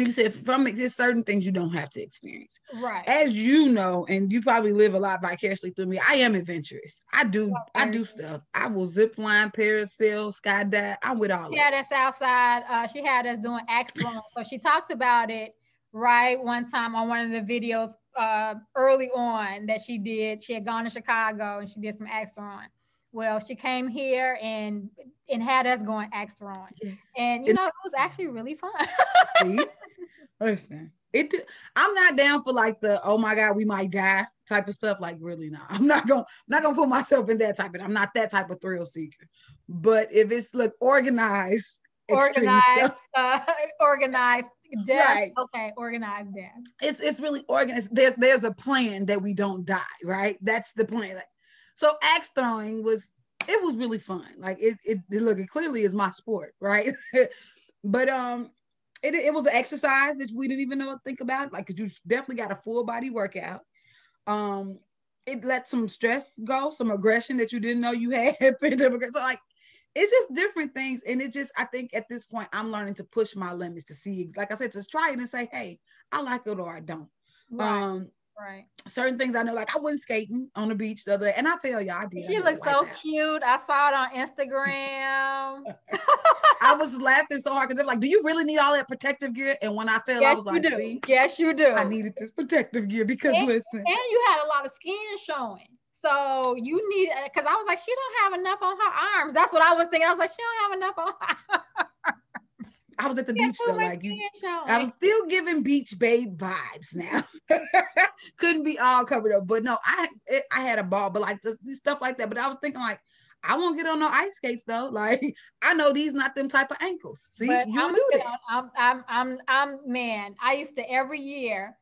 like you said, from there's certain things you don't have to experience. Right. As you know, and you probably live a lot vicariously through me. I am adventurous. I do. I do stuff. I will zip line, parasail, skydive. I'm with all. Yeah, had us outside. Uh, she had us doing throwing. so she talked about it right one time on one of the videos uh, early on that she did. She had gone to Chicago and she did some throwing. Well, she came here and and had us going axe throwing, yes. and you know it was actually really fun. Listen, it. I'm not down for like the oh my god we might die type of stuff. Like really not. I'm not gonna I'm not gonna put myself in that type of. I'm not that type of thrill seeker. But if it's look organized, organized, uh, organized death. Right. Okay, organized death. It's it's really organized. There's there's a plan that we don't die. Right. That's the plan. Like, so axe throwing was it was really fun. Like it, it, it look, it clearly is my sport, right? but um it, it was an exercise that we didn't even know think about. Like you definitely got a full body workout. Um it let some stress go, some aggression that you didn't know you had. so like it's just different things. And it just, I think at this point, I'm learning to push my limits to see, like I said, to try it and say, hey, I like it or I don't. Right. Um, Right. Certain things I know, like I went skating on the beach the other day, and I feel y'all I did. You look so cute. I saw it on Instagram. I was laughing so hard because they're like, "Do you really need all that protective gear?" And when I fell, yes, I was like, do. "See, yes, you do." I needed this protective gear because and, listen, and you had a lot of skin showing. So you need because I was like, she don't have enough on her arms. That's what I was thinking. I was like, she don't have enough on her I was at the beach though, like you. I was still giving beach babe vibes now. Couldn't be all covered up, but no, I it, I had a ball, but like this, stuff like that. But I was thinking like, I won't get on no ice skates though. Like I know these not them type of ankles. See, but you I'm do that. I'm, I'm I'm I'm man. I used to every year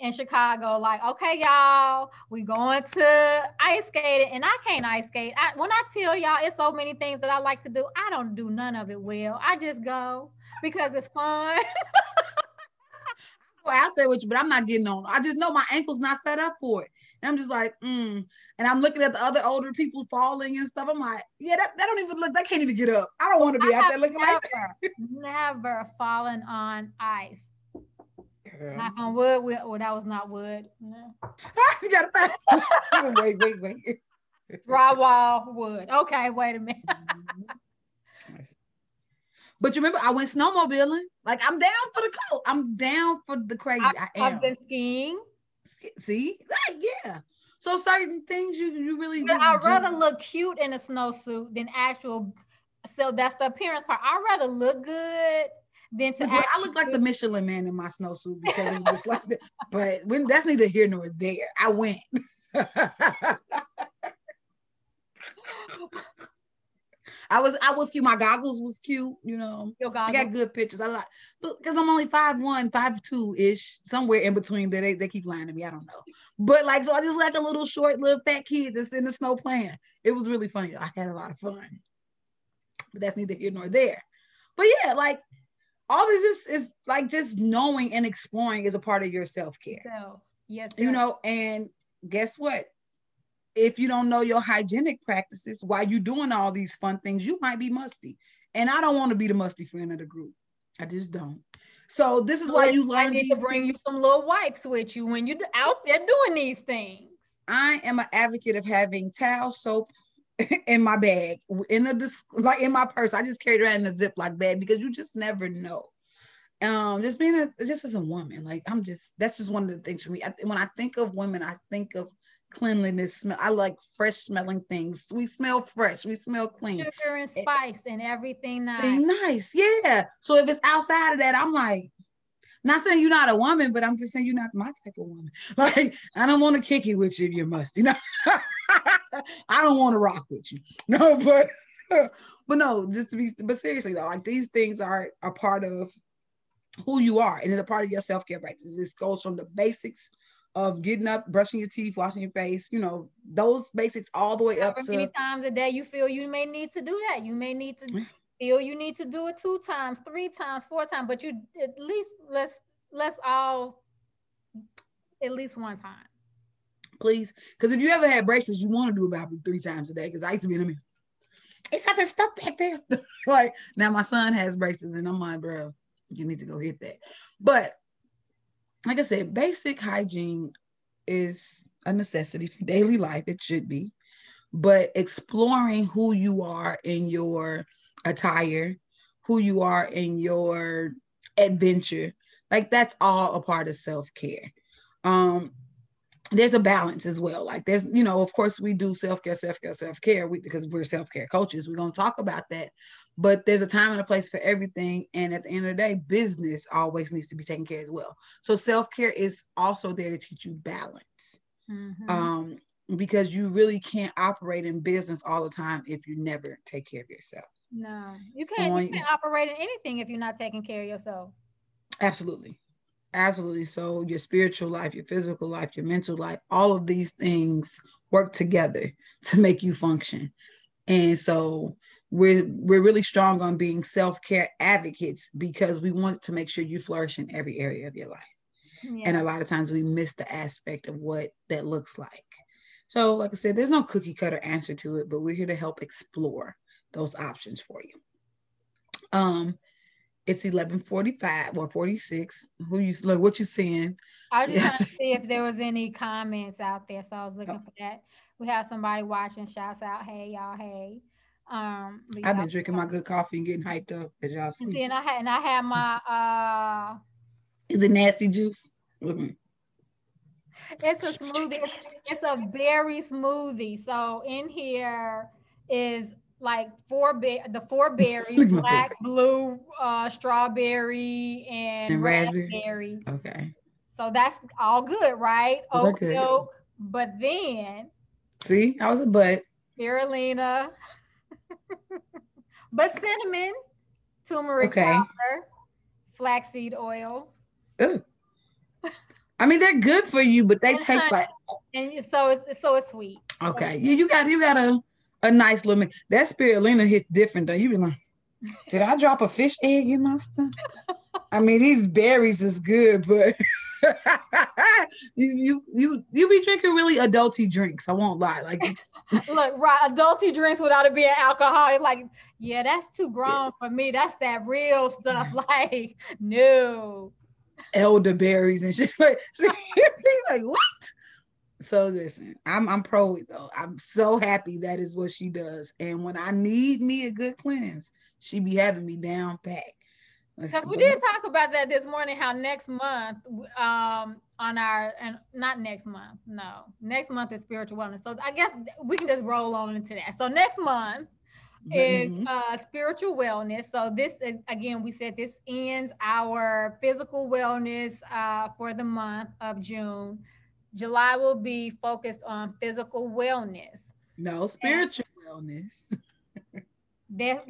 in Chicago, like, okay, y'all, we going to ice skating, and I can't ice skate. I, when I tell y'all, it's so many things that I like to do. I don't do none of it well. I just go because it's fun. go out there with you, but I'm not getting on. I just know my ankle's not set up for it. And I'm just like, mm. And I'm looking at the other older people falling and stuff. I'm like, yeah, that, that don't even look, they can't even get up. I don't want to be I out there looking never, like that. never fallen on ice. Girl. Knock on wood. Well, that was not wood. No. you gotta wait, wait, wait. Drywall wood. Okay, wait a minute. but you remember, I went snowmobiling. Like I'm down for the cold. I'm down for the crazy. I, I am. I've been skiing. See, like, yeah. So certain things you you really just. I'd rather look cute in a snowsuit than actual. So that's the appearance part. I'd rather look good than to. Well, I look like the Michelin man in my snowsuit because it was just like that. But when that's neither here nor there. I went. I was I was cute. My goggles was cute, you know. Your goggles. I got good pictures. I like because I'm only five one, five two ish, somewhere in between. There, they they keep lying to me. I don't know, but like so, I just like a little short, little fat kid that's in the snow playing. It was really funny. I had a lot of fun, but that's neither here nor there. But yeah, like all this is is like just knowing and exploring is a part of your self care. So yes, sir. you know, and guess what? If you don't know your hygienic practices while you're doing all these fun things, you might be musty. And I don't want to be the musty friend of the group. I just don't. So this is why you learn. I need to bring things. you some little wipes with you when you're out there doing these things. I am an advocate of having towel, soap, in my bag, in a like in my purse. I just carried around in a Ziploc bag because you just never know. Um, just being a, just as a woman, like I'm just that's just one of the things for me. I, when I think of women, I think of cleanliness. Smell. I like fresh smelling things. We smell fresh. We smell clean. Sugar and spice and everything nice. Nice, yeah. So if it's outside of that, I'm like, Not saying you're not a woman, but I'm just saying you're not my type of woman. Like, I don't want to kick it with you if you're musty. You know, I don't want to rock with you. No, but but no, just to be but seriously though, like these things are a part of who you are and it's a part of your self-care practice. This goes from the basics of getting up, brushing your teeth, washing your face, you know, those basics all the way up to many times a day you feel you may need to do that. You may need to mm. feel you need to do it two times, three times, four times, but you at least let's let's all at least one time. Please. Because if you ever had braces, you want to do about three times a day. Because I used to be in them. It's not the stuff back there. like now my son has braces and I'm like, bro, you need to go hit that. But like I said, basic hygiene is a necessity for daily life. It should be. But exploring who you are in your attire, who you are in your adventure, like that's all a part of self-care. Um, there's a balance as well. Like there's, you know, of course we do self-care, self-care, self-care we, because we're self-care coaches. We're going to talk about that. But there's a time and a place for everything. And at the end of the day, business always needs to be taken care as well. So self-care is also there to teach you balance. Mm-hmm. Um, because you really can't operate in business all the time if you never take care of yourself. No, you can't, On, you can't operate in anything if you're not taking care of yourself. Absolutely. Absolutely. So your spiritual life, your physical life, your mental life, all of these things work together to make you function. And so we're we're really strong on being self-care advocates because we want to make sure you flourish in every area of your life. Yeah. And a lot of times we miss the aspect of what that looks like. So, like I said, there's no cookie cutter answer to it, but we're here to help explore those options for you. Um, it's 11:45 or 46. Who you look? What you seeing? I was just yes. trying to see if there was any comments out there, so I was looking oh. for that. We have somebody watching. Shouts out, hey y'all, hey. Um, I've been drinking my good coffee and getting hyped up as y'all see. And I had and I had my uh. Is it nasty juice? Mm-hmm. It's a smoothie. It's, it's a berry smoothie. So in here is like four ba- the four berries, black, blue, uh, strawberry, and, and raspberry. raspberry. Okay. So that's all good, right? Those Oat good. milk, but then see, I was a butt. Spirulina, but cinnamon, turmeric okay. powder, flaxseed oil. I mean, they're good for you, but they and taste honey. like. And so it's so it's sweet. Okay, yeah, you got you got a nice little. That spirulina hits different though. You be like, did I drop a fish egg in my stuff? I mean, these berries is good, but you you you you be drinking really adulty drinks. I won't lie. Like look, right, adulty drinks without it being alcohol. Like, yeah, that's too grown yeah. for me. That's that real stuff. Like, no. Elderberries and shit. Like, like what? So listen, I'm I'm pro it though. I'm so happy that is what she does. And when I need me a good cleanse, she be having me down pat. Because we did talk about that this morning, how next month, um, on our and not next month, no, next month is spiritual wellness. So I guess we can just roll on into that. So next month is mm-hmm. uh, spiritual wellness. So this is again, we said this ends our physical wellness uh, for the month of June. July will be focused on physical wellness. No, spiritual and wellness. That,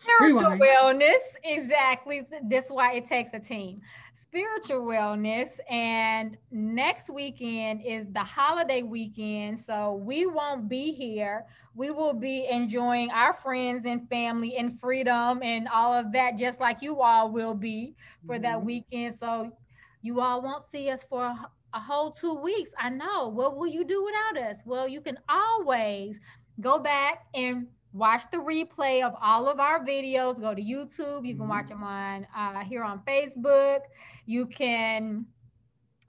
spiritual wellness, exactly. That's why it takes a team. Spiritual wellness, and next weekend is the holiday weekend. So we won't be here. We will be enjoying our friends and family and freedom and all of that, just like you all will be for mm-hmm. that weekend. So you all won't see us for a, a whole two weeks. I know. What will you do without us? Well, you can always go back and watch the replay of all of our videos. Go to YouTube. You can watch mm-hmm. them on uh, here on Facebook. You can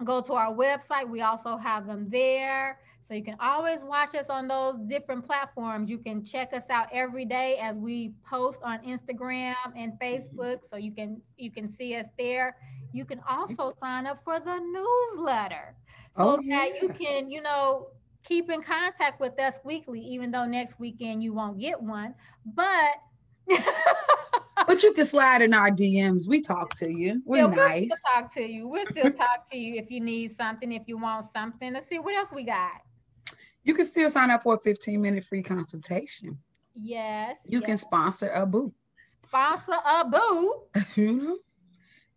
go to our website. We also have them there. So you can always watch us on those different platforms. You can check us out every day as we post on Instagram and mm-hmm. Facebook. So you can you can see us there you can mm-hmm. also sign up for the newsletter so oh, yeah. that you can, you know, keep in contact with us weekly, even though next weekend you won't get one. But but you can slide in our DMs. We talk to you. We're yeah, nice. We'll talk to you. We'll still talk to you if you need something, if you want something. Let's see what else we got. You can still sign up for a 15 minute free consultation. Yes. You yes. can sponsor a boo. Sponsor a boo. you know,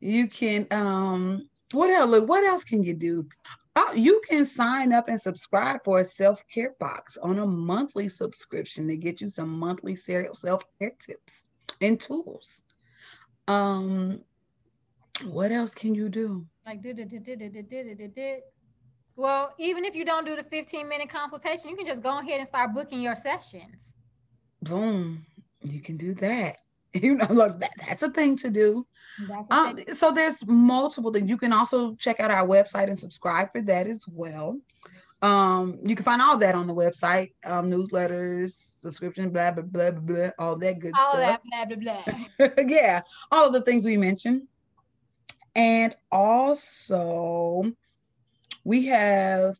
you can um what else? Look, what else can you do? Oh, you can sign up and subscribe for a self-care box on a monthly subscription to get you some monthly self-care tips and tools. Um, what else can you do? Like did it, did it, did it, did it, did it. Well, even if you don't do the 15 minute consultation, you can just go ahead and start booking your sessions. Boom. You can do that. You know, look, that, that's a thing to do. Um, so there's multiple things. You can also check out our website and subscribe for that as well. Um, you can find all that on the website, um, newsletters, subscription, blah blah blah blah, blah all that good all stuff. That blah blah blah. yeah, all of the things we mentioned. And also we have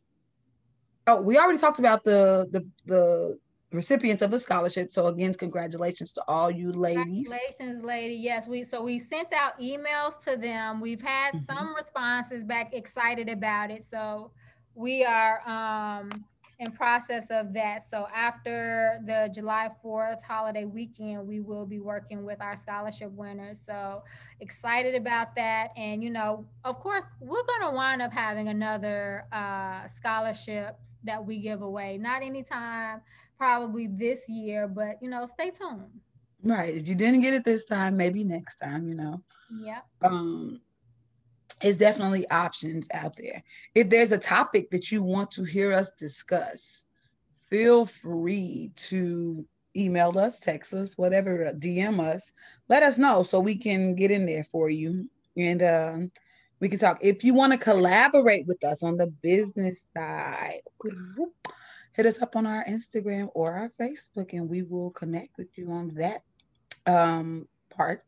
oh, we already talked about the the the recipients of the scholarship. So again, congratulations to all you ladies. Congratulations, lady. Yes, we so we sent out emails to them. We've had mm-hmm. some responses back excited about it. So we are um in process of that. So after the July 4th holiday weekend, we will be working with our scholarship winners. So excited about that. And, you know, of course, we're going to wind up having another uh, scholarship that we give away. Not anytime, probably this year, but, you know, stay tuned. Right. If you didn't get it this time, maybe next time, you know. Yeah. Um, it's definitely options out there. If there's a topic that you want to hear us discuss, feel free to email us, text us, whatever, DM us. Let us know so we can get in there for you and uh, we can talk. If you want to collaborate with us on the business side, hit us up on our Instagram or our Facebook and we will connect with you on that um, part.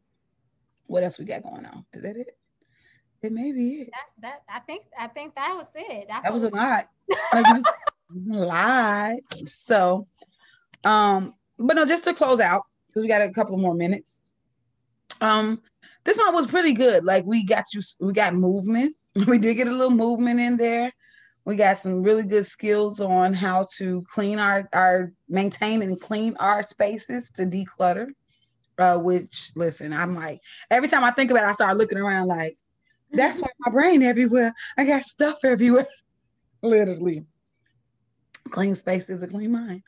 What else we got going on? Is that it? It may be it. That, that I think I think that was it. That's that was a lot. Like, it, was, it was a lot. So, um, but no, just to close out because we got a couple more minutes. Um, this one was pretty good. Like we got you, we got movement. We did get a little movement in there. We got some really good skills on how to clean our our maintain and clean our spaces to declutter. Uh, which listen, I'm like every time I think about it, I start looking around like that's why my brain everywhere. I got stuff everywhere. Literally. Clean space is a clean mind.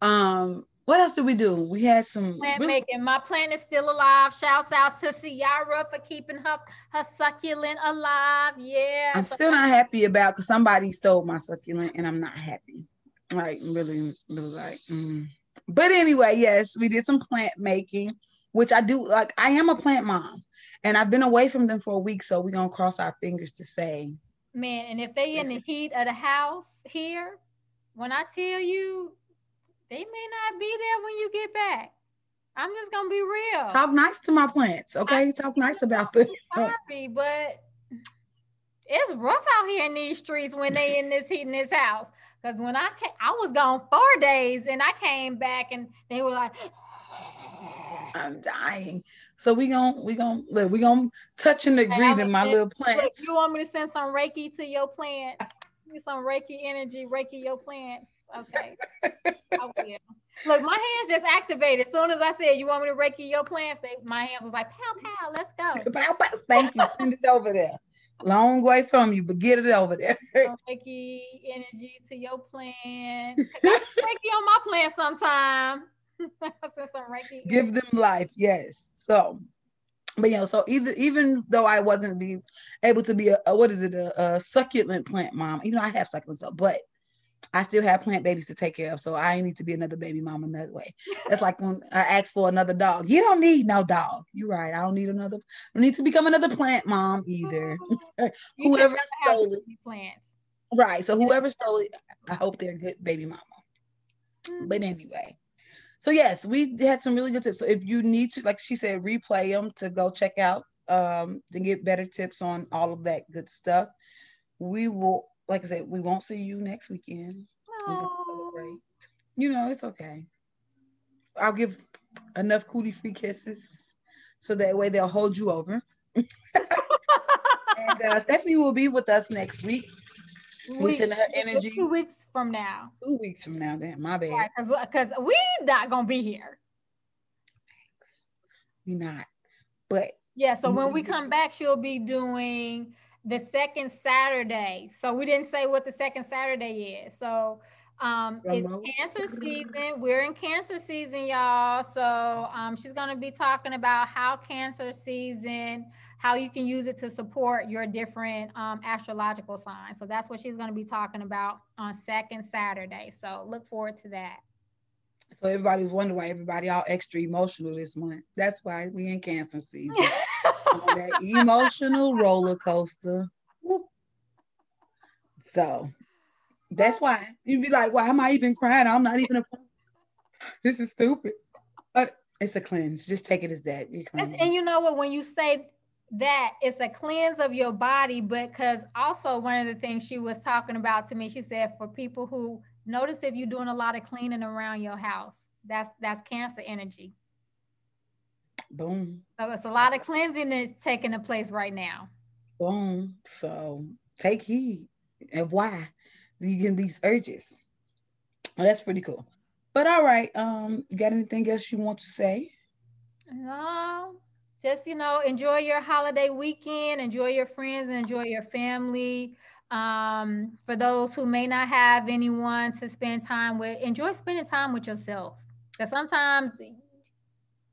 Um, what else did we do? We had some plant really- making. My plant is still alive. Shouts out to Ciara for keeping her her succulent alive. Yeah. I'm still not happy about because somebody stole my succulent and I'm not happy. Like really, really like. Mm. But anyway, yes, we did some plant making, which I do like. I am a plant mom. And I've been away from them for a week, so we're gonna cross our fingers to say. Man, and if they in the heat of the house here, when I tell you, they may not be there when you get back. I'm just gonna be real. Talk nice to my plants, okay? I, Talk nice about them. Sorry, but it's rough out here in these streets when they in this heat in this house. Because when I came, I was gone four days and I came back and they were like, I'm dying. So we gonna we gonna look, we gonna touch and agree in my little plants. you want me to send some Reiki to your plant? some Reiki energy, Reiki your plant. Okay. I will. Look, my hands just activated. As soon as I said you want me to Reiki your plants, they, my hands was like pow pow, let's go. Pow, pow. Thank you. Send it over there. Long way from you, but get it over there. Reiki energy to your plant. Reiki on my plant sometime. Give them life, yes. So, but you know, so either even though I wasn't be able to be a, a what is it a, a, succulent plant mom, even though I have succulents, but I still have plant babies to take care of, so I need to be another baby mom another way. That's like when I ask for another dog. You don't need no dog. You're right. I don't need another. I need to become another plant mom either. whoever stole it, plants. Right. So whoever stole it, I hope they're a good baby mama. Mm-hmm. But anyway, so yes, we had some really good tips. So if you need to, like she said, replay them to go check out um to get better tips on all of that good stuff. We will, like I said, we won't see you next weekend. You know, it's okay. I'll give enough cootie free kisses so that way they'll hold you over. and uh, Stephanie will be with us next week. We, send her energy. Two weeks from now. Two weeks from now. Damn, my bad. Because right, we not gonna be here. Thanks. We not. But yeah. So when we come back, she'll be doing the second Saturday. So we didn't say what the second Saturday is. So um, it's cancer season. We're in cancer season, y'all. So um, she's going to be talking about how cancer season, how you can use it to support your different um, astrological signs. So that's what she's going to be talking about on second Saturday. So look forward to that. So everybody's wondering why everybody all extra emotional this month. That's why we in cancer season. that emotional roller coaster. So that's why you'd be like, why am I even crying? I'm not even a this is stupid. But it's a cleanse. Just take it as that. You and you know what? When you say that, it's a cleanse of your body, but because also one of the things she was talking about to me, she said for people who notice if you're doing a lot of cleaning around your house, that's that's cancer energy. Boom. So it's a lot of cleansing that's taking place right now. Boom. So take heed. And why? you get these urges. Well, that's pretty cool. But all right, um, you got anything else you want to say? No, just you know, enjoy your holiday weekend, enjoy your friends, and enjoy your family. Um, for those who may not have anyone to spend time with, enjoy spending time with yourself. Because sometimes,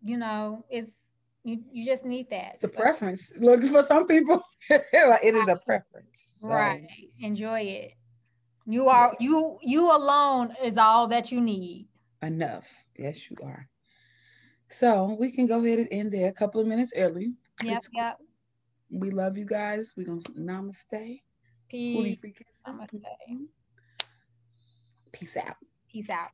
you know, it's you, you just need that. It's a so. preference. Look, for some people, it is a preference. So. Right. Enjoy it. You are yeah. you you alone is all that you need. Enough. Yes, you are. So we can go ahead and end there a couple of minutes early. Yep, it's, yep. We love you guys. We're gonna namaste. Peace. Namaste. Peace out. Peace out.